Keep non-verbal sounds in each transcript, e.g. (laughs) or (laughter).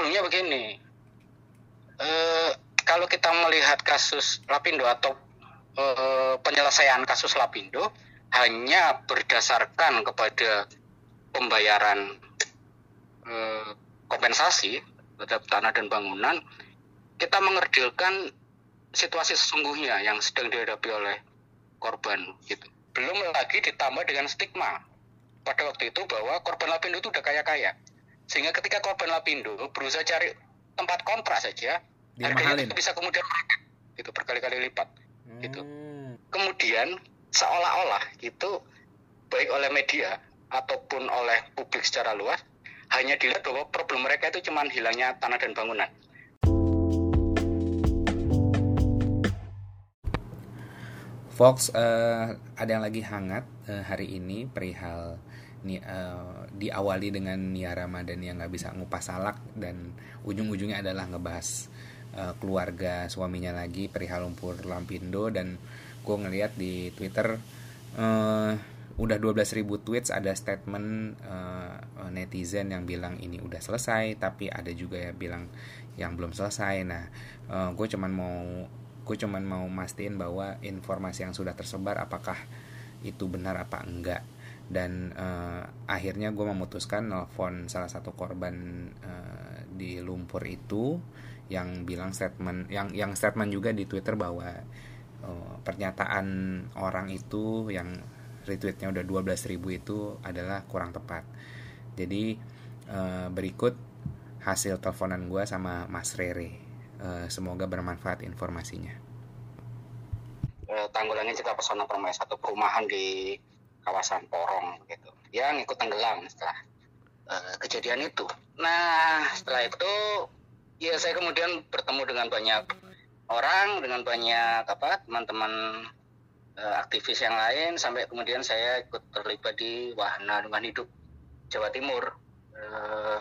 problemnya begini. Eh, kalau kita melihat kasus Lapindo atau eh, penyelesaian kasus Lapindo hanya berdasarkan kepada pembayaran eh, kompensasi terhadap tanah dan bangunan, kita mengerdilkan situasi sesungguhnya yang sedang dihadapi oleh korban gitu. Belum lagi ditambah dengan stigma pada waktu itu bahwa korban Lapindo itu udah kaya-kaya. Sehingga ketika korban Lapindo berusaha cari tempat kontrak saja, harganya itu bisa kemudian itu berkali-kali lipat gitu. Hmm. Kemudian seolah-olah itu baik oleh media ataupun oleh publik secara luas hanya dilihat bahwa problem mereka itu cuma hilangnya tanah dan bangunan. Fox eh, ada yang lagi hangat eh, hari ini perihal ni, eh, diawali dengan Nia Ramadan yang nggak bisa ngupas salak dan ujung-ujungnya adalah ngebahas eh, keluarga suaminya lagi perihal lumpur Lampindo dan gue ngeliat di Twitter eh, udah 12.000 tweets ada statement eh, netizen yang bilang ini udah selesai tapi ada juga yang bilang yang belum selesai. Nah eh, gue cuman mau gue cuman mau mastiin bahwa informasi yang sudah tersebar apakah itu benar apa enggak dan eh, akhirnya gue memutuskan nelfon salah satu korban eh, di lumpur itu yang bilang statement yang yang statement juga di Twitter bahwa eh, pernyataan orang itu yang retweetnya udah 12.000 itu adalah kurang tepat. Jadi eh, berikut hasil teleponan gue sama Mas Rere. Eh, semoga bermanfaat informasinya. Tanggulannya kita pesona permai satu perumahan di kawasan Porong gitu. Ya ngikut tenggelam setelah eh, kejadian itu. Nah setelah itu ya saya kemudian bertemu dengan banyak orang, dengan banyak apa teman-teman eh, aktivis yang lain sampai kemudian saya ikut terlibat di wahana lingkungan hidup Jawa Timur. Eh,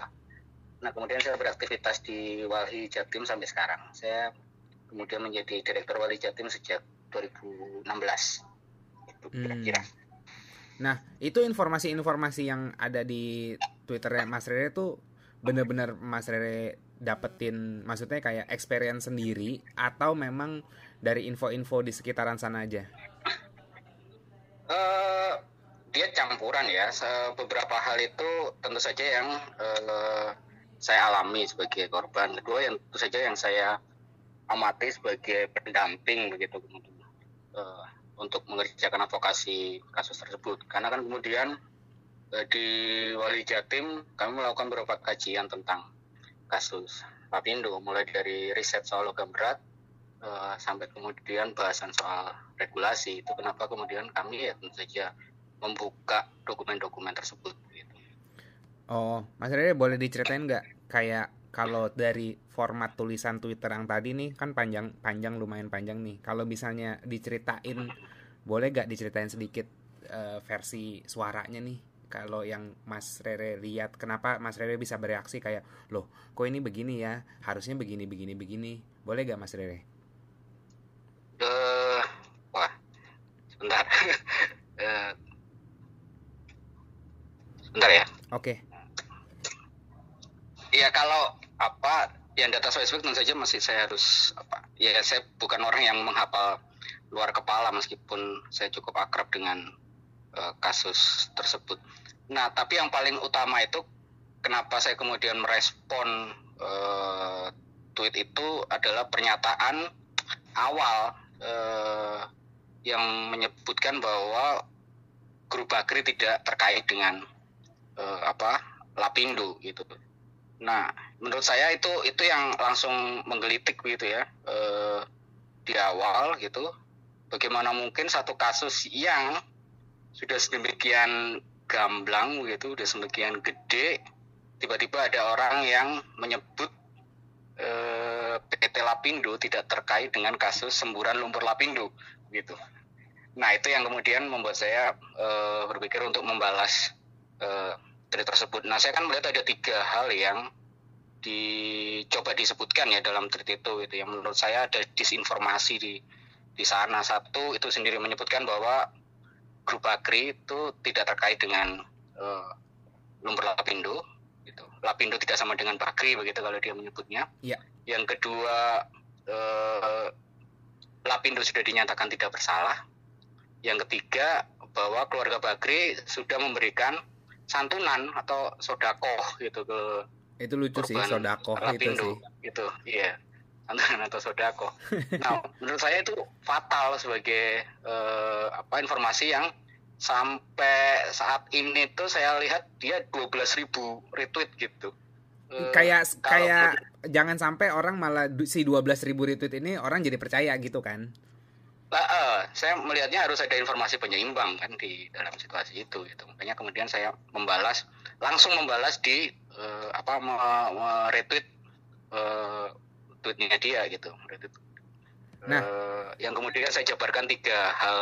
nah kemudian saya beraktivitas di Walhi Jatim sampai sekarang. Saya kemudian menjadi direktur Walhi Jatim sejak 2016. Itu Hmm. Nah, itu informasi-informasi yang ada di Twitternya Mas Rere tuh bener-bener Mas Rere dapetin, maksudnya kayak experience sendiri atau memang dari info-info di sekitaran sana aja? Eh, dia campuran ya. Beberapa hal itu tentu saja yang eh, saya alami sebagai korban. Kedua yang tentu saja yang saya amati sebagai pendamping begitu eh, untuk mengerjakan advokasi kasus tersebut. Karena kan kemudian eh, di Wali Jatim kami melakukan beberapa kajian tentang kasus Lapindo, mulai dari riset soal logam berat eh, sampai kemudian bahasan soal regulasi. Itu kenapa kemudian kami ya tentu saja membuka dokumen-dokumen tersebut. Gitu. Oh, Mas Rere boleh diceritain nggak kayak kalau dari format tulisan Twitter yang tadi nih kan panjang panjang lumayan panjang nih. Kalau misalnya diceritain boleh nggak diceritain sedikit eh, versi suaranya nih? Kalau yang Mas Rere lihat, kenapa Mas Rere bisa bereaksi kayak, loh, kok ini begini ya? Harusnya begini, begini, begini. Boleh gak Mas Rere? Eh, wah, sebentar. (laughs) Eh, sebentar ya. Oke, Iya kalau apa yang data spesifik tentu saja masih saya harus apa ya saya bukan orang yang menghafal luar kepala meskipun saya cukup akrab dengan eh, kasus tersebut. Nah tapi yang paling utama itu kenapa saya kemudian merespon eh, tweet itu adalah pernyataan awal eh, yang menyebutkan bahwa grup Bakri tidak terkait dengan eh, apa Lapindo gitu. Nah, menurut saya itu itu yang langsung menggelitik gitu ya eh, di awal gitu. Bagaimana mungkin satu kasus yang sudah sedemikian gamblang gitu, sudah sedemikian gede, tiba-tiba ada orang yang menyebut eh, PT Lapindo tidak terkait dengan kasus semburan lumpur Lapindo gitu. Nah, itu yang kemudian membuat saya eh, berpikir untuk membalas eh, tweet tersebut. Nah, saya kan melihat ada tiga hal yang dicoba disebutkan ya dalam tweet itu itu yang menurut saya ada disinformasi di di sana satu itu sendiri menyebutkan bahwa grup Agri itu tidak terkait dengan eh, lumpur lapindo gitu. Lapindo tidak sama dengan Bakri begitu kalau dia menyebutnya. Iya. Yang kedua eh, Lapindo sudah dinyatakan tidak bersalah. Yang ketiga bahwa keluarga Bakri sudah memberikan santunan atau sodakoh gitu ke itu lucu sih sodako itu sih. gitu. Iya santunan atau sodako (laughs) nah menurut saya itu fatal sebagai eh, apa informasi yang sampai saat ini tuh saya lihat dia 12.000 retweet gitu. Eh, kayak kayak jangan sampai orang malah si 12.000 ribu retweet ini orang jadi percaya gitu kan Lah, eh, saya melihatnya harus ada informasi penyeimbang kan di dalam situasi itu gitu. Makanya kemudian saya membalas langsung membalas di eh, apa me- me-retweet eh, tweetnya dia gitu. Retweet. Nah. Eh, yang kemudian saya jabarkan tiga hal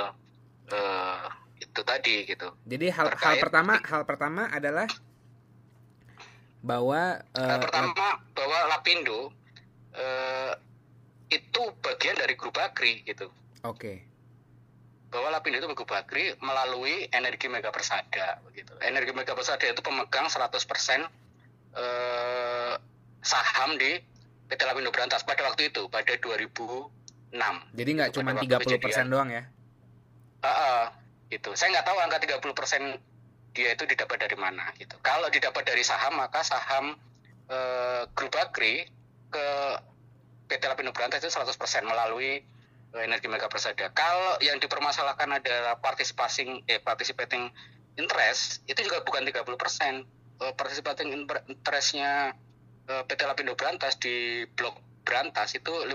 eh, itu tadi gitu. jadi hal hal Terkait- pertama hal pertama adalah bahwa eh, Hal pertama bahwa Lapindo eh, itu bagian dari grup Bakri gitu. Oke bahwa Lapindo itu Bagu Bakri melalui Energi Mega Persada begitu. Energi Mega Persada itu pemegang 100% eh, saham di PT Lapindo Berantas pada waktu itu pada 2006. jadi nggak cuma pada waktu 30% persen kejadian. doang ya Heeh, gitu. Saya nggak tahu angka 30% dia itu didapat dari mana gitu. Kalau didapat dari saham maka saham eh, grup Bakri ke PT Lapindo Berantas itu 100% melalui Energi Mega Persada. Kalau yang dipermasalahkan adalah participating eh participating interest itu juga bukan 30%. Eh, participating inter- interestnya eh, PT Lapindo Berantas di blok Berantas itu 50%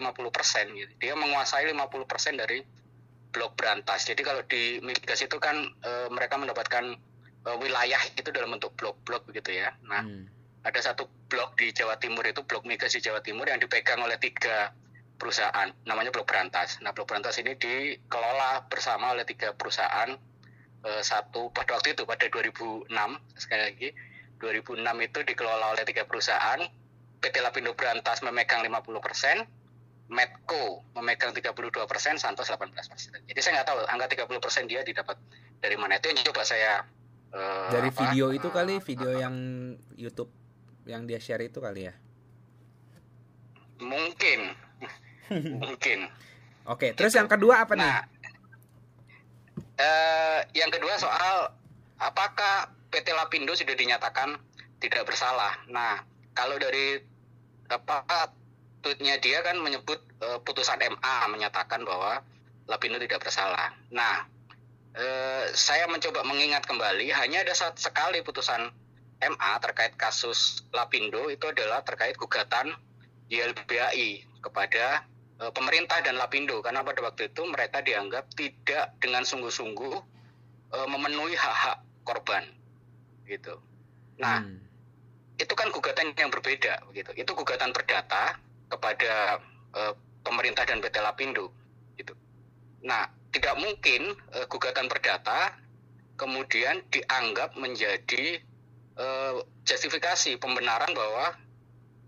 gitu. Dia menguasai 50% dari blok Berantas. Jadi kalau di migas itu kan eh, mereka mendapatkan wilayah itu dalam bentuk blok-blok begitu ya. Nah, Hmm. ada satu blok di Jawa Timur itu blok migas di Jawa Timur yang dipegang oleh tiga perusahaan, namanya blok Berantas. Nah, blok Berantas ini dikelola bersama oleh tiga perusahaan. Eh, satu pada waktu itu pada 2006 sekali lagi 2006 itu dikelola oleh tiga perusahaan. PT Lapindo Berantas memegang 50%, Medco memegang 32 persen, Santos 18 persen. Jadi saya nggak tahu angka 30 persen dia didapat dari mana itu yang coba saya eh, dari apa, video itu kali video yang YouTube yang dia share itu kali ya mungkin mungkin. oke terus yang kedua apa nih Nah, eh, yang kedua soal apakah PT Lapindo sudah dinyatakan tidak bersalah. Nah, kalau dari apa tweetnya dia kan menyebut eh, putusan MA menyatakan bahwa Lapindo tidak bersalah. Nah, eh, saya mencoba mengingat kembali hanya ada sat- sekali putusan MA terkait kasus Lapindo itu adalah terkait gugatan YLBHI kepada pemerintah dan Lapindo karena pada waktu itu mereka dianggap tidak dengan sungguh-sungguh eh, memenuhi hak-hak korban gitu. Nah, Hmm. itu kan gugatan yang berbeda begitu. Itu gugatan perdata kepada eh, pemerintah dan PT Lapindo gitu. Nah, tidak mungkin eh, gugatan perdata kemudian dianggap menjadi eh, justifikasi pembenaran bahwa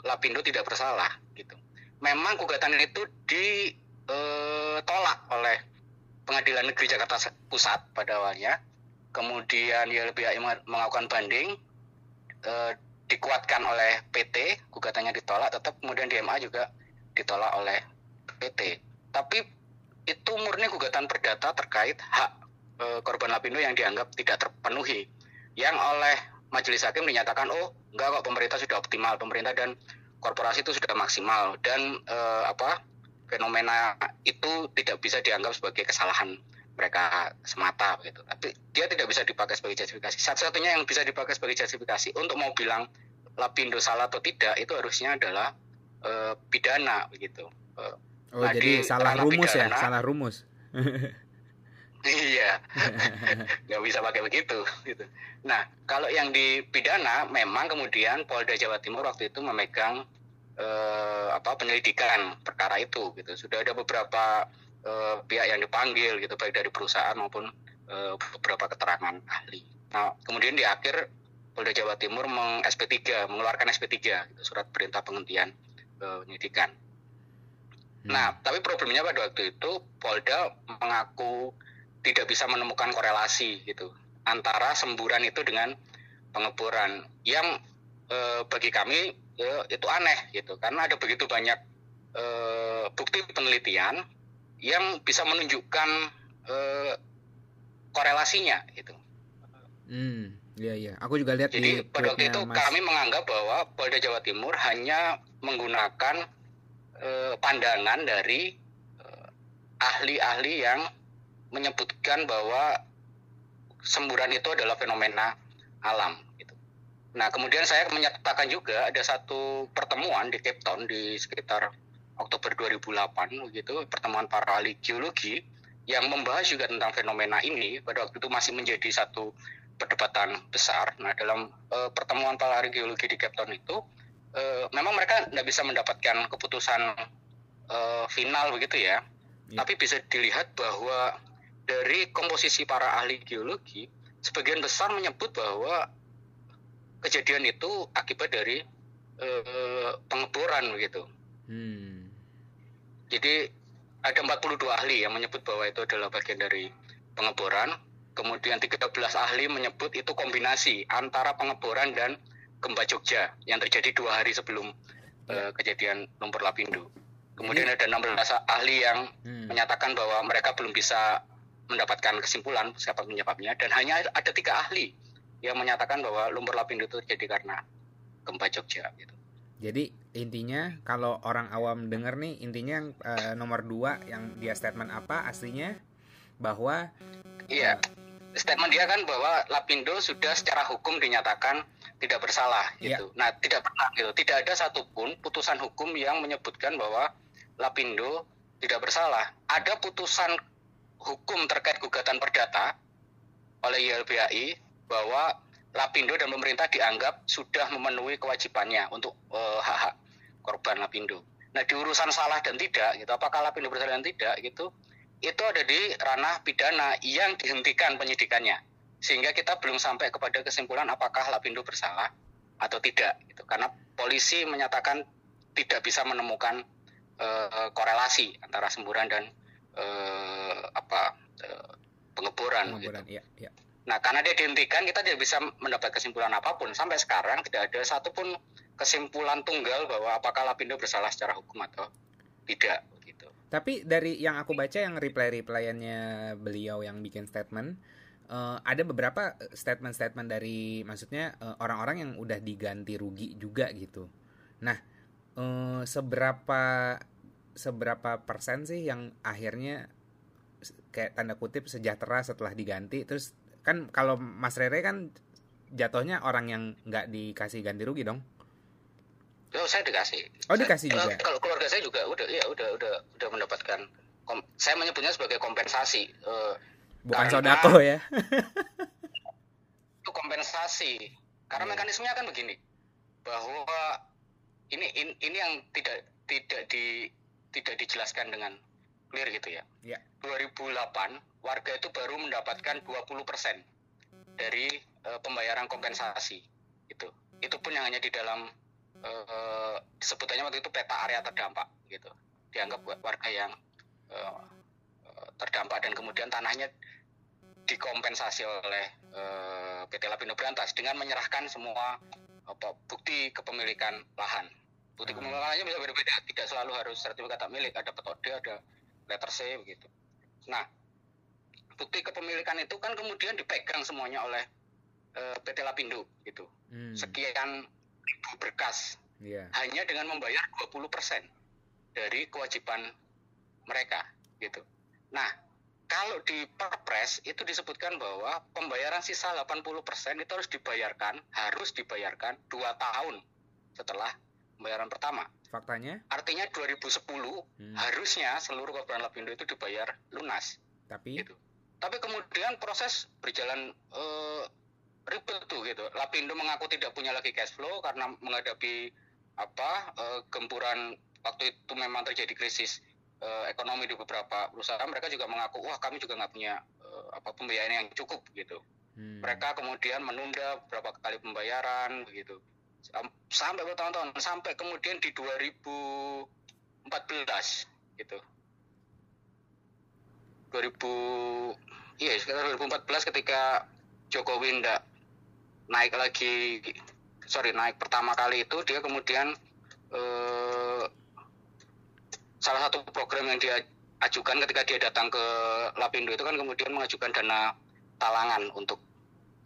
Lapindo tidak bersalah gitu. Memang gugatan itu ditolak oleh Pengadilan Negeri Jakarta Pusat pada awalnya. Kemudian YLBHI melakukan banding eh, dikuatkan oleh PT, gugatannya ditolak, tetap kemudian DMA juga ditolak oleh PT. Tapi itu murni gugatan perdata terkait hak eh, korban Lapindo yang dianggap tidak terpenuhi. Yang oleh majelis hakim dinyatakan oh enggak kok pemerintah sudah optimal, pemerintah dan korporasi itu sudah maksimal dan eh, apa fenomena itu tidak bisa dianggap sebagai kesalahan mereka semata gitu. Tapi dia tidak bisa dipakai sebagai justifikasi. Satu-satunya yang bisa dipakai sebagai justifikasi untuk mau bilang Lapindo salah atau tidak itu harusnya adalah eh, pidana begitu. Eh, oh nah, jadi di salah rumus ya pidana- salah rumus (laughs) Iya, (laughs) nggak bisa pakai begitu. Gitu. Nah, kalau yang di pidana, memang kemudian Polda Jawa Timur waktu itu memegang eh, apa penyelidikan perkara itu. Gitu. Sudah ada beberapa eh, pihak yang dipanggil, gitu, baik dari perusahaan maupun eh, beberapa keterangan ahli. Nah, kemudian di akhir Polda Jawa Timur meng SP3, mengeluarkan SP3, gitu, surat perintah penghentian eh, penyidikan. Hmm. Nah, tapi problemnya pada waktu itu Polda mengaku tidak bisa menemukan korelasi gitu antara semburan itu dengan pengeboran yang eh, bagi kami ya, itu aneh gitu karena ada begitu banyak eh, bukti penelitian yang bisa menunjukkan eh, korelasinya gitu. Hmm, iya iya. Aku juga lihat Jadi di pada waktu itu Mas. kami menganggap bahwa Polda Jawa Timur hanya menggunakan eh, pandangan dari ahli-ahli yang menyebutkan bahwa semburan itu adalah fenomena alam. Gitu. Nah kemudian saya menyatakan juga ada satu pertemuan di Cape Town di sekitar Oktober 2008 begitu pertemuan para ahli geologi yang membahas juga tentang fenomena ini pada waktu itu masih menjadi satu perdebatan besar. Nah dalam eh, pertemuan para ahli geologi di Cape Town itu eh, memang mereka tidak bisa mendapatkan keputusan eh, final begitu ya. Iya. Tapi bisa dilihat bahwa dari komposisi para ahli geologi sebagian besar menyebut bahwa kejadian itu akibat dari eh, pengeboran begitu. Hmm. Jadi ada 42 ahli yang menyebut bahwa itu adalah bagian dari pengeboran. Kemudian 13 ahli menyebut itu kombinasi antara pengeboran dan gempa Jogja yang terjadi dua hari sebelum eh, kejadian lumpur Lapindo. Kemudian ada 16 ahli yang Hmm. menyatakan bahwa mereka belum bisa mendapatkan kesimpulan siapa penyebabnya dan hanya ada tiga ahli yang menyatakan bahwa lumpur Lapindo itu terjadi karena gempa Jogja. Gitu. Jadi intinya kalau orang awam denger nih intinya yang eh, nomor dua yang dia statement apa aslinya bahwa Iya, statement dia kan bahwa Lapindo sudah secara hukum dinyatakan tidak bersalah Iya. gitu. Nah, tidak pernah gitu. Tidak ada satupun putusan hukum yang menyebutkan bahwa Lapindo tidak bersalah. Ada putusan hukum terkait gugatan perdata oleh YLBHI bahwa Lapindo dan pemerintah dianggap sudah memenuhi kewajibannya untuk eh, hak-hak korban Lapindo. Nah, di urusan salah dan tidak gitu, apakah Lapindo bersalah dan tidak gitu, itu ada di ranah pidana yang dihentikan penyidikannya sehingga kita belum sampai kepada kesimpulan apakah Lapindo bersalah atau tidak gitu karena polisi menyatakan tidak bisa menemukan eh, korelasi antara semburan dan eh, apa eh, pengeboran gitu. pengeboran iya iya. Nah, karena dia dihentikan, kita tidak bisa mendapat kesimpulan apa pun. Sampai sekarang tidak ada satupun kesimpulan tunggal bahwa apakah Lapindo bersalah secara hukum atau tidak. Gitu. Tapi dari yang aku baca yang reply-replyannya beliau yang bikin statement eh, ada beberapa statement-statement dari maksudnya orang-orang yang udah diganti rugi juga gitu. Nah, eh, seberapa seberapa persen sih yang akhirnya kayak tanda kutip sejahtera setelah diganti terus kan kalau Mas Rere kan jatuhnya orang yang nggak dikasih ganti rugi dong. Oh, saya dikasih. Oh, Saya- dikasih juga? eh, Kalau keluarga saya juga udah ya udah udah udah mendapatkan kom- saya menyebutnya sebagai kompensasi. Eh, Bukan sodako ya. (laughs) itu kompensasi. Karena Iya. mekanismenya kan begini. Bahwa ini ini, ini yang tidak tidak di tidak dijelaskan dengan clear gitu ya. Iya. 2008 warga itu baru mendapatkan 20% dari eh, pembayaran kompensasi itu. Itu pun yang hanya di dalam eh, sebutannya waktu itu peta area terdampak gitu. Dianggap wa- warga yang eh, terdampak dan kemudian tanahnya dikompensasi oleh eh, PT Lapindo Berantas dengan menyerahkan semua apa bukti kepemilikan lahan. Bukti Hmm. kepemilikan lahannya bisa beda-beda, tidak selalu harus sertifikat hak milik, ada petode, ada letter C begitu. Nah, bukti kepemilikan itu kan kemudian dipegang semuanya oleh eh, PT Lapindo gitu. Hmm, Sekian ribu berkas Iya. hanya dengan membayar 20% dari kewajiban mereka gitu. Nah, kalau di Perpres itu disebutkan bahwa pembayaran sisa 80% itu harus dibayarkan, harus dibayarkan dua tahun setelah pembayaran pertama. Faktanya, Artinya 2010 hmm, harusnya seluruh korban Lapindo itu dibayar lunas tapi gitu. Tapi kemudian proses berjalan eh, ribet tuh gitu. Lapindo mengaku tidak punya lagi cash flow karena menghadapi apa eh, gempuran waktu itu memang terjadi krisis eh, ekonomi di beberapa perusahaan. Mereka juga mengaku wah kami juga nggak punya eh, apa pembayaran yang cukup gitu. hmm, Mereka kemudian menunda beberapa kali pembayaran begitu. Sam- Sampai bertahun-tahun sampai kemudian di 2014 gitu. 2000 iya sekitar 2014 ketika Jokowi ndak naik lagi sorry naik pertama kali itu dia kemudian eh, salah satu program yang dia ajukan ketika dia datang ke Lapindo itu kan kemudian mengajukan dana talangan untuk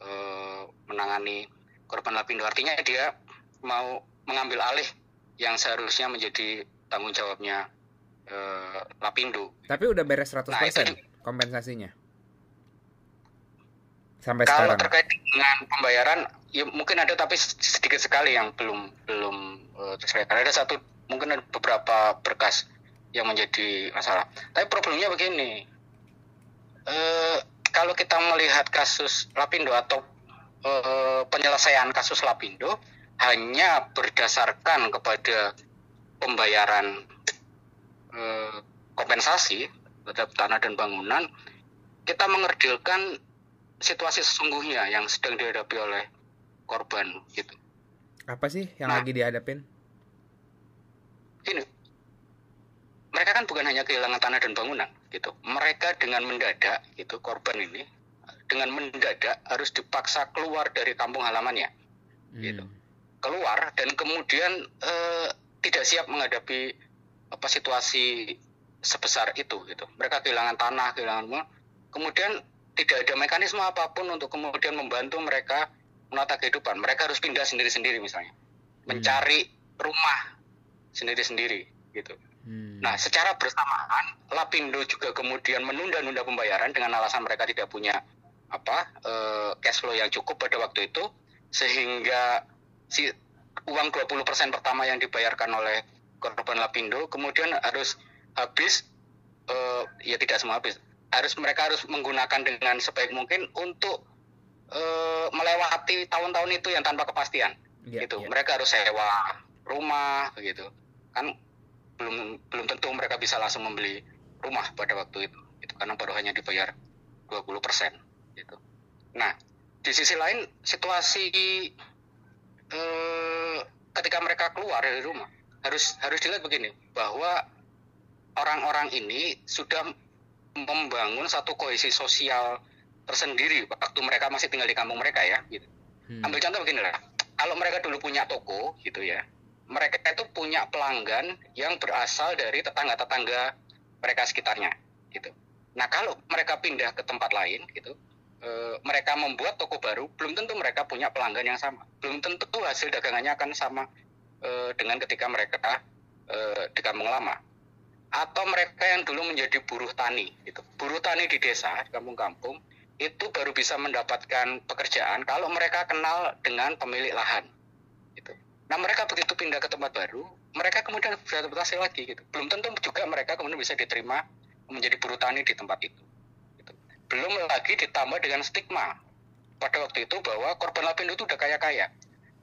eh, menangani korban Lapindo. Artinya dia mau mengambil alih yang seharusnya menjadi tanggung jawabnya eh, Lapindo. Tapi udah beres 100% nah, itu, kompensasinya. Sampai kalau sekarang. terkait dengan pembayaran ya mungkin ada tapi sedikit sekali yang belum belum uh, terselesaikan. Ada satu mungkin ada beberapa berkas yang menjadi masalah. Tapi problemnya begini, e, kalau kita melihat kasus Lapindo atau e, penyelesaian kasus Lapindo hanya berdasarkan kepada pembayaran e, kompensasi terhadap tanah dan bangunan, kita mengerdilkan situasi sesungguhnya yang sedang dihadapi oleh korban gitu. Apa sih yang nah, lagi dihadapin? Ini mereka kan bukan hanya kehilangan tanah dan bangunan gitu mereka dengan mendadak gitu korban ini dengan mendadak harus dipaksa keluar dari kampung halamannya hmm. gitu keluar dan kemudian eh, tidak siap menghadapi apa situasi sebesar itu gitu. Mereka kehilangan tanah kehilangan kemudian tidak ada mekanisme apa pun untuk kemudian membantu mereka menata kehidupan. Mereka harus pindah sendiri-sendiri misalnya. Hmm. mencari rumah sendiri-sendiri gitu. Hmm. Nah, secara bersamaan Lapindo juga kemudian menunda-nunda pembayaran dengan alasan mereka tidak punya apa uh, cash flow yang cukup pada waktu itu sehingga si uang 20% pertama yang dibayarkan oleh korban Lapindo kemudian harus habis uh, ya tidak semua habis. Harus mereka harus menggunakan dengan sebaik mungkin untuk uh, melewati tahun-tahun itu yang tanpa kepastian. Yeah, gitu. yeah. mereka harus sewa rumah begitu kan belum belum tentu mereka bisa langsung membeli rumah pada waktu itu itu karena baru hanya dibayar 20% gitu. Nah, di sisi lain situasi eh, ketika mereka keluar dari rumah harus harus dilihat begini bahwa orang-orang ini sudah membangun satu kohesi sosial tersendiri waktu mereka masih tinggal di kampung mereka ya gitu. Hmm. Ambil contoh begini lah. Kalau mereka dulu punya toko gitu ya, mereka itu punya pelanggan yang berasal dari tetangga-tetangga mereka sekitarnya gitu. Nah kalau mereka pindah ke tempat lain gitu, e, mereka membuat toko baru, belum tentu mereka punya pelanggan yang sama, belum tentu hasil dagangannya akan sama e, dengan ketika mereka e, di kampung lama. Atau mereka yang dulu menjadi buruh tani gitu, buruh tani di desa, di kampung-kampung itu baru bisa mendapatkan pekerjaan kalau mereka kenal dengan pemilik lahan Nah mereka begitu pindah ke tempat baru, mereka kemudian beradaptasi lagi gitu. Belum tentu juga mereka kemudian bisa diterima menjadi buruh tani di tempat itu. Gitu. Belum lagi ditambah dengan stigma pada waktu itu bahwa korban Lapindo itu udah kaya-kaya.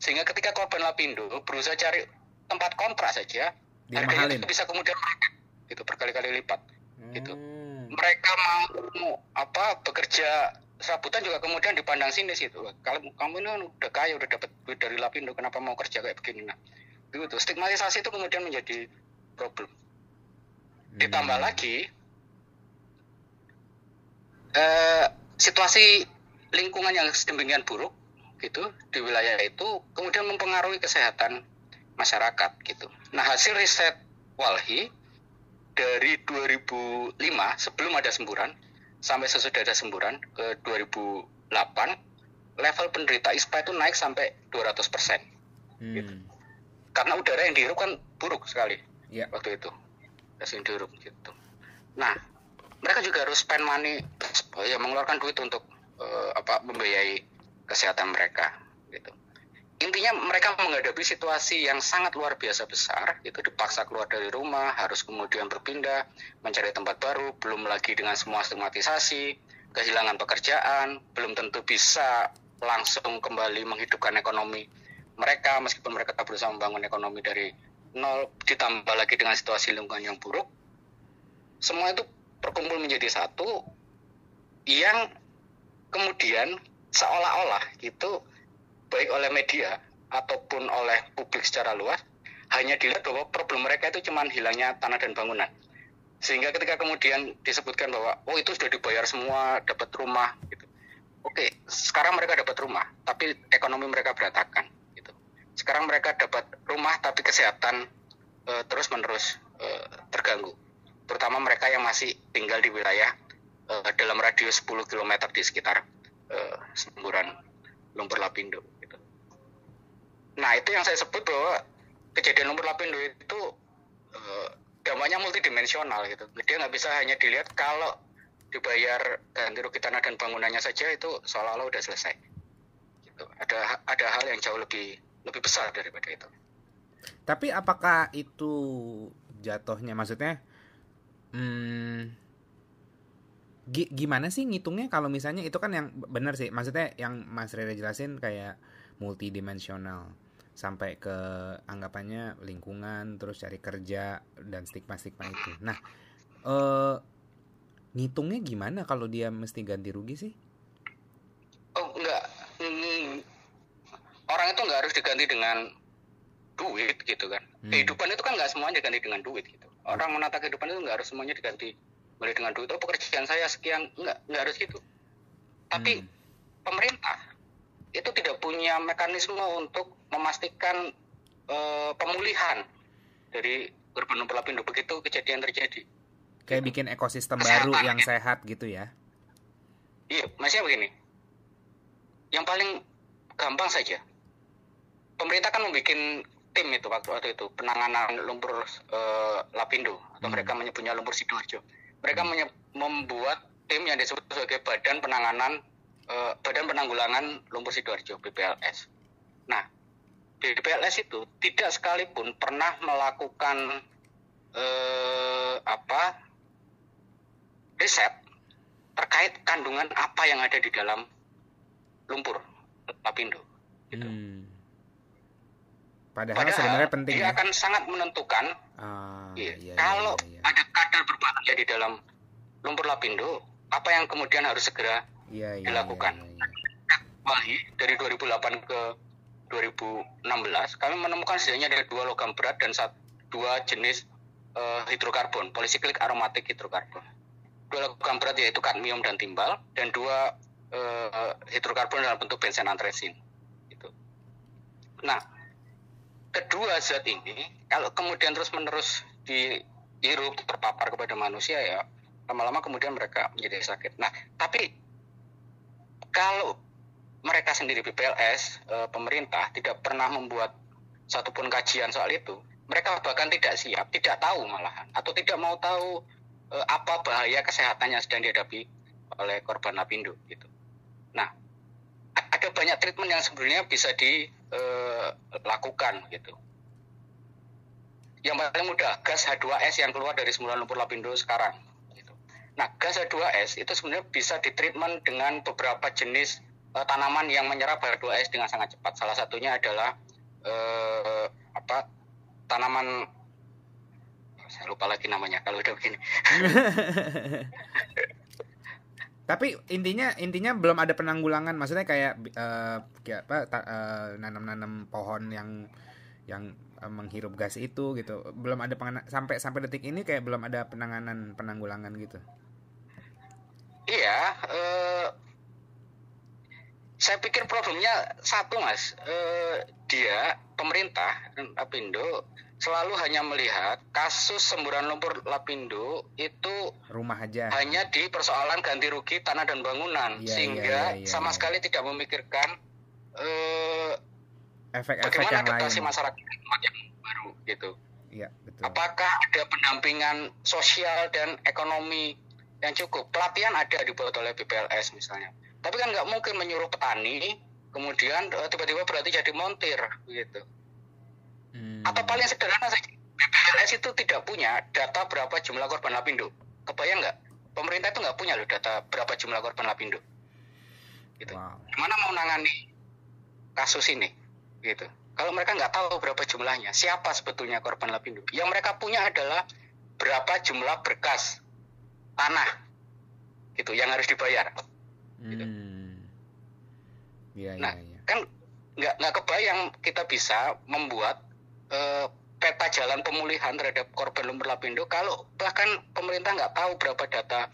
Sehingga ketika korban Lapindo berusaha cari tempat kontrak saja, harganya itu bisa kemudian mereka gitu berkali-kali lipat. Gitu. Hmm. Mereka mau apa bekerja serabutan juga kemudian dipandang sini situ kalau kamu ini udah kaya udah dapat duit dari Lapindo kenapa mau kerja kayak begini nah itu stigmatisasi itu kemudian menjadi problem hmm. ditambah lagi eh, situasi lingkungan yang sedemikian buruk gitu di wilayah itu kemudian mempengaruhi kesehatan masyarakat gitu nah hasil riset Walhi dari 2005 sebelum ada semburan sampai sesudah ada semburan ke 2008 level penderita ISPA itu naik sampai 200 persen hmm. gitu. karena udara yang dihirup kan buruk sekali yeah. waktu itu gas yang dihirup gitu nah mereka juga harus spend money ya mengeluarkan duit untuk uh, apa membiayai kesehatan mereka gitu. Intinya mereka menghadapi situasi yang sangat luar biasa besar itu dipaksa keluar dari rumah harus kemudian berpindah mencari tempat baru belum lagi dengan semua stigmatisasi kehilangan pekerjaan belum tentu bisa langsung kembali menghidupkan ekonomi mereka meskipun mereka berusaha membangun ekonomi dari nol ditambah lagi dengan situasi lingkungan yang buruk. Semua itu berkumpul menjadi satu yang kemudian seolah-olah gitu baik oleh media ataupun oleh publik secara luas hanya dilihat bahwa problem mereka itu cuma hilangnya tanah dan bangunan. Sehingga ketika kemudian disebutkan bahwa oh itu sudah dibayar semua dapat rumah gitu. Oke sekarang mereka dapat rumah tapi ekonomi mereka berantakan gitu. Sekarang mereka dapat rumah tapi kesehatan uh, terus menerus uh, terganggu terutama mereka yang masih tinggal di wilayah uh, dalam radius 10 km di sekitar uh, semburan lumpur lapindo gitu. nah itu yang saya sebut bahwa kejadian lumpur lapindo itu uh, dampaknya multidimensional gitu dia nggak bisa hanya dilihat kalau dibayar ganti rugi tanah dan bangunannya saja itu seolah-olah udah selesai gitu ada ada hal yang jauh lebih lebih besar daripada itu. Tapi apakah itu jatuhnya maksudnya hmm, gimana sih ngitungnya kalau misalnya itu kan yang benar sih maksudnya yang Mas Rere jelasin kayak multidimensional sampai ke anggapannya lingkungan terus cari kerja dan stigma-stigma itu. Nah, eh, ngitungnya gimana kalau dia mesti ganti rugi sih? Oh enggak, orang itu nggak harus diganti dengan duit gitu kan hmm. kehidupan itu kan nggak semuanya diganti dengan duit gitu orang menata kehidupan itu nggak harus semuanya diganti mulai dengan duit. Oh pekerjaan saya sekian. Nggak nggak harus gitu. Tapi hmm. pemerintah itu tidak punya mekanisme untuk memastikan uh, pemulihan dari korban pelapindo begitu kejadian terjadi. Kayak gitu. bikin ekosistem Kesehatan, baru yang sehat gitu ya. Iya masih begini. Yang paling gampang saja. Pemerintah kan membuat tim itu waktu, waktu itu penanganan lumpur uh, lapindo atau hmm. mereka menyebutnya lumpur sidoarjo. Mereka hmm. membuat tim yang disebut sebagai Badan Penanganan uh, Badan Penanggulangan Lumpur sidoarjo BPLS. Nah, BPLS itu tidak sekalipun pernah melakukan uh, apa riset terkait kandungan apa yang ada di dalam lumpur lapindo. Gitu. Hmm Padahal, Padahal sebenarnya penting. Dia ya? akan sangat menentukan. Ah, iya, iya, kalau iya, iya. ada kadar berbahaya di dalam lumpur lapindo, apa yang kemudian harus segera iya, iya, dilakukan. Iya, iya. Bali dari 2008 ke 2016 kami menemukan setidaknya ada dua logam berat dan satu, dua jenis uh, hidrokarbon, polisiklik aromatik hidrokarbon. Dua logam berat yaitu kadmium dan timbal dan dua uh, hidrokarbon dalam bentuk benzen antresin. Gitu. Nah, kedua zat ini kalau kemudian terus menerus dihirup terpapar kepada manusia ya lama-lama kemudian mereka menjadi sakit. Nah tapi kalau mereka sendiri BPLS e, pemerintah tidak pernah membuat satupun kajian soal itu, mereka bahkan tidak siap, tidak tahu malahan atau tidak mau tahu e, apa bahaya kesehatan yang sedang dihadapi oleh korban lapindo gitu. Nah ada banyak treatment yang sebenarnya bisa dilakukan eh, gitu. Yang paling mudah gas H2S yang keluar dari semburan lumpur lapindo sekarang. Gitu. Nah gas H2S itu sebenarnya bisa ditreatment dengan beberapa jenis uh, tanaman yang menyerap H2S dengan sangat cepat. Salah satunya adalah uh, apa tanaman saya lupa lagi namanya kalau udah begini. (laughs) Tapi intinya intinya belum ada penanggulangan, maksudnya kayak uh, kayak apa uh, nanam-nanam pohon yang yang uh, menghirup gas itu gitu. Belum ada pengana, sampai sampai detik ini kayak belum ada penanganan penanggulangan gitu. Iya, uh, saya pikir problemnya satu mas, uh, dia pemerintah Apindo selalu hanya melihat kasus semburan lumpur Lapindo itu rumah aja hanya di persoalan ganti rugi tanah dan bangunan ya, sehingga ya, ya, sama ya. sekali tidak memikirkan uh, efek-efek bagaimana yang adaptasi lain. masyarakat yang baru gitu. Ya, betul. Apakah ada pendampingan sosial dan ekonomi yang cukup? Pelatihan ada dibuat oleh BPLS misalnya. Tapi kan nggak mungkin menyuruh petani kemudian eh, tiba-tiba berarti jadi montir gitu. Atau paling sederhana saja, BPLS itu tidak punya data berapa jumlah korban lapindo. Kebayang nggak? Pemerintah itu nggak punya loh data berapa jumlah korban lapindo. Gitu. Wow. Gimana mau nangani kasus ini? Gitu. Kalau mereka nggak tahu berapa jumlahnya, siapa sebetulnya korban lapindo? Yang mereka punya adalah berapa jumlah berkas tanah, gitu, yang harus dibayar. Gitu. Hmm. Ya, nah, ya, ya. kan nggak nggak kebayang kita bisa membuat eh, peta jalan pemulihan terhadap korban lumpur lapindo kalau bahkan pemerintah nggak tahu berapa data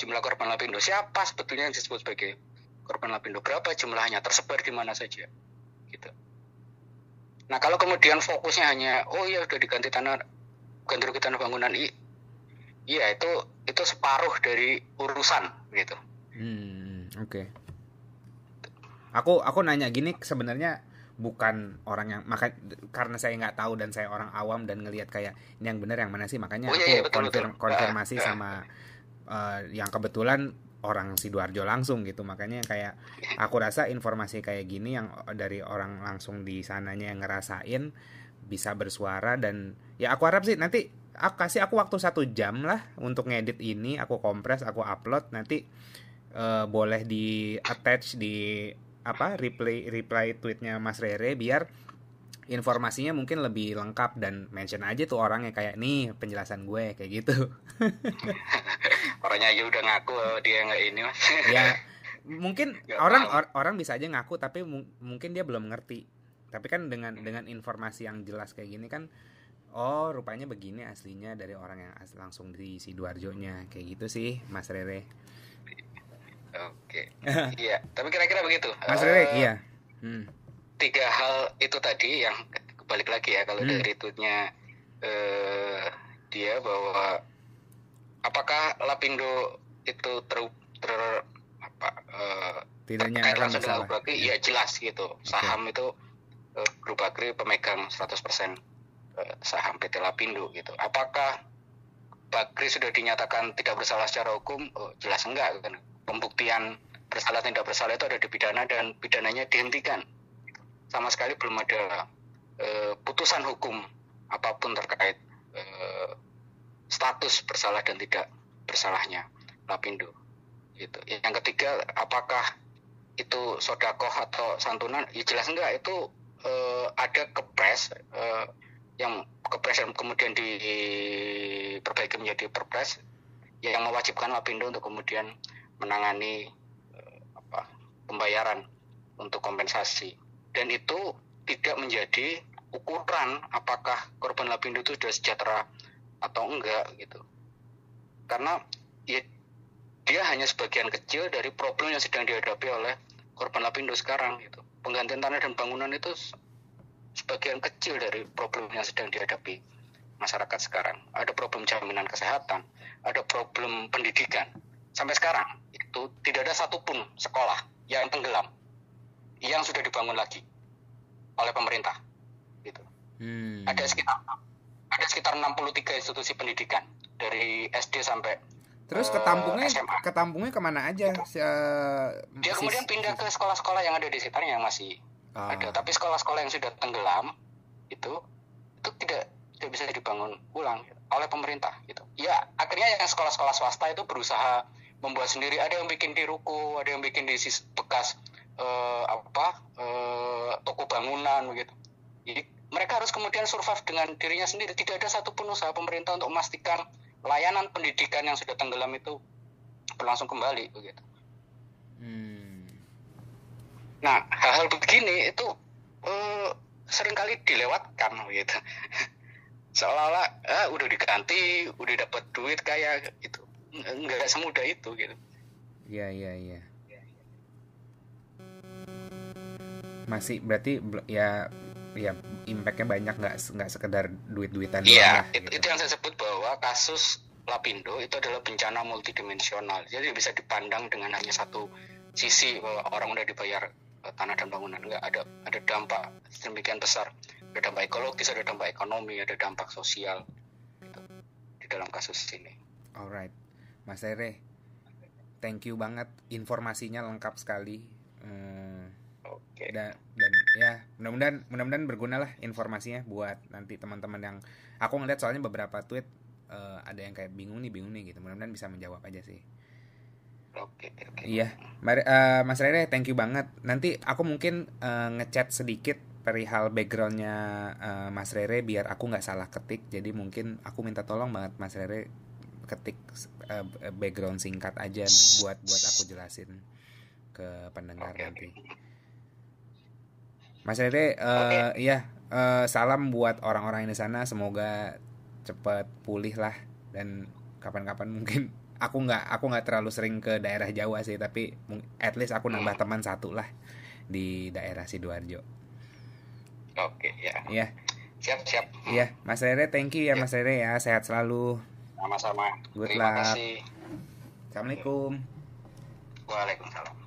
jumlah korban lapindo siapa sebetulnya yang disebut sebagai korban lapindo berapa jumlahnya tersebar di mana saja gitu Nah kalau kemudian fokusnya hanya oh ya udah diganti tanah ganti rugi tanah bangunan i iya itu itu separuh dari urusan gitu. Hmm, oke. Okay. Aku aku nanya gini sebenarnya bukan orang yang maka karena saya nggak tahu dan saya orang awam dan ngelihat kayak ini yang benar yang mana sih makanya Oh, aku iya, iya, betul, konfirm- betul. konfirmasi Ah, ah. sama eh, yang kebetulan orang sidoarjo langsung gitu makanya kayak aku rasa informasi kayak gini yang dari orang langsung di sananya yang ngerasain bisa bersuara dan ya aku harap sih nanti aku kasih aku waktu satu jam lah untuk ngedit ini aku kompres aku upload nanti eh, boleh di attach di apa reply reply tweetnya Mas Rere biar informasinya mungkin lebih lengkap dan mention aja tuh orangnya kayak nih penjelasan gue kayak gitu. (laughs) Orangnya aja udah ngaku oh, dia nggak ini mas. ya mungkin (laughs) Nggak orang or- orang bisa aja ngaku tapi mu- mungkin dia belum ngerti. Tapi kan dengan dengan informasi yang jelas kayak gini kan oh rupanya begini aslinya dari orang yang as- langsung di sidoarjo-nya kayak gitu sih Mas Rere Oke. (laughs) Iya. Tapi kira-kira begitu. Mas Rere iya hmm. tiga hal itu tadi yang balik lagi ya kalau Hmm. dari tweetnya eh, dia bahwa apakah Lapindo itu ter, ter- apa eh, tidak terkait langsung dengan Grubakri ya jelas gitu saham itu eh, Grubakri pemegang 100% eh, saham PT Lapindo gitu apakah Bakri sudah dinyatakan tidak bersalah secara hukum oh, jelas enggak kan pembuktian bersalah tidak bersalah itu ada di pidana dan pidananya dihentikan. Sama sekali belum ada eh, putusan hukum apa pun terkait eh, status bersalah dan tidak bersalahnya Lapindo. Gitu. Yang ketiga apakah itu sodakoh atau santunan? Ya jelas enggak. Itu eh, ada kepres eh, yang kepres dan kemudian diperbaiki menjadi perpres yang mewajibkan Lapindo untuk kemudian menangani eh, apa pembayaran untuk kompensasi. Dan itu tidak menjadi ukuran apakah korban Lapindo itu sudah sejahtera atau enggak gitu. Karena ya, dia hanya sebagian kecil dari problem yang sedang dihadapi oleh korban Lapindo sekarang gitu. Penggantian tanah dan bangunan itu sebagian kecil dari problem yang sedang dihadapi masyarakat sekarang. Ada problem jaminan kesehatan ada problem pendidikan sampai sekarang itu tidak ada satupun sekolah yang tenggelam yang sudah dibangun lagi oleh pemerintah gitu Hmm. ada sekitar ada sekitar 63 institusi pendidikan dari SD sampai terus eh, ketampungnya SMA. ketampungnya ke mana aja eh, dia sis- kemudian pindah ke sekolah-sekolah yang ada di sekitarnya yang masih Ah. ada tapi sekolah-sekolah yang sudah tenggelam itu itu tidak tidak bisa dibangun ulang oleh pemerintah gitu ya akhirnya yang sekolah-sekolah swasta itu berusaha membuat sendiri ada yang bikin di ruko ada yang bikin di sis- bekas eh, apa eh, toko bangunan begitu jadi mereka harus kemudian survive dengan dirinya sendiri tidak ada satupun usaha pemerintah untuk memastikan layanan pendidikan yang sudah tenggelam itu berlangsung kembali begitu Hmm. Nah, hal-hal begini itu eh, sering kali dilewatkan gitu. (laughs) Seolah-olah ah, udah diganti, udah dapat duit kayak gitu. Enggak semudah itu gitu. Iya iya iya. Masih berarti ya ya impactnya banyak nggak nggak sekedar duit-duitan doang Iya, lah, itu, gitu. itu yang saya sebut bahwa kasus Lapindo itu adalah bencana multidimensional. Jadi bisa dipandang dengan hanya satu sisi bahwa orang udah dibayar eh, tanah dan bangunan enggak ada ada dampak sedemikian besar. Ada dampak ekologis, ada dampak ekonomi, ada dampak sosial gitu, di dalam kasus ini. Alright, Mas Rere, thank you banget informasinya lengkap sekali. Hmm, Oke. dan dan ya mudah-mudahan mudah-mudahan berguna lah informasinya buat nanti teman-teman yang aku ngeliat soalnya beberapa tweet eh, ada yang kayak bingung nih bingung nih gitu mudah-mudahan bisa menjawab aja sih Oke, oke. iya Mari, eh, Mas Rere thank you banget nanti aku mungkin eh, ngechat sedikit perihal backgroundnya eh, Mas Rere biar aku nggak salah ketik jadi mungkin aku minta tolong banget Mas Rere ketik eh, background singkat aja buat buat aku jelasin ke pendengar Oke, nanti Mas Rere, eh, iya eh, salam buat orang-orang di sana. Semoga cepat pulih lah dan kapan-kapan mungkin (laughs) aku nggak aku nggak terlalu sering ke daerah Jawa sih, tapi at least aku nambah teman satu lah di daerah sidoarjo. Oke, ya. Iya. Siap, siap. Iya, Mas Rere, thank you ya Mas Rere ya. Sehat selalu. Sama-sama. Terima luck. kasih. Assalamualaikum. Waalaikumsalam.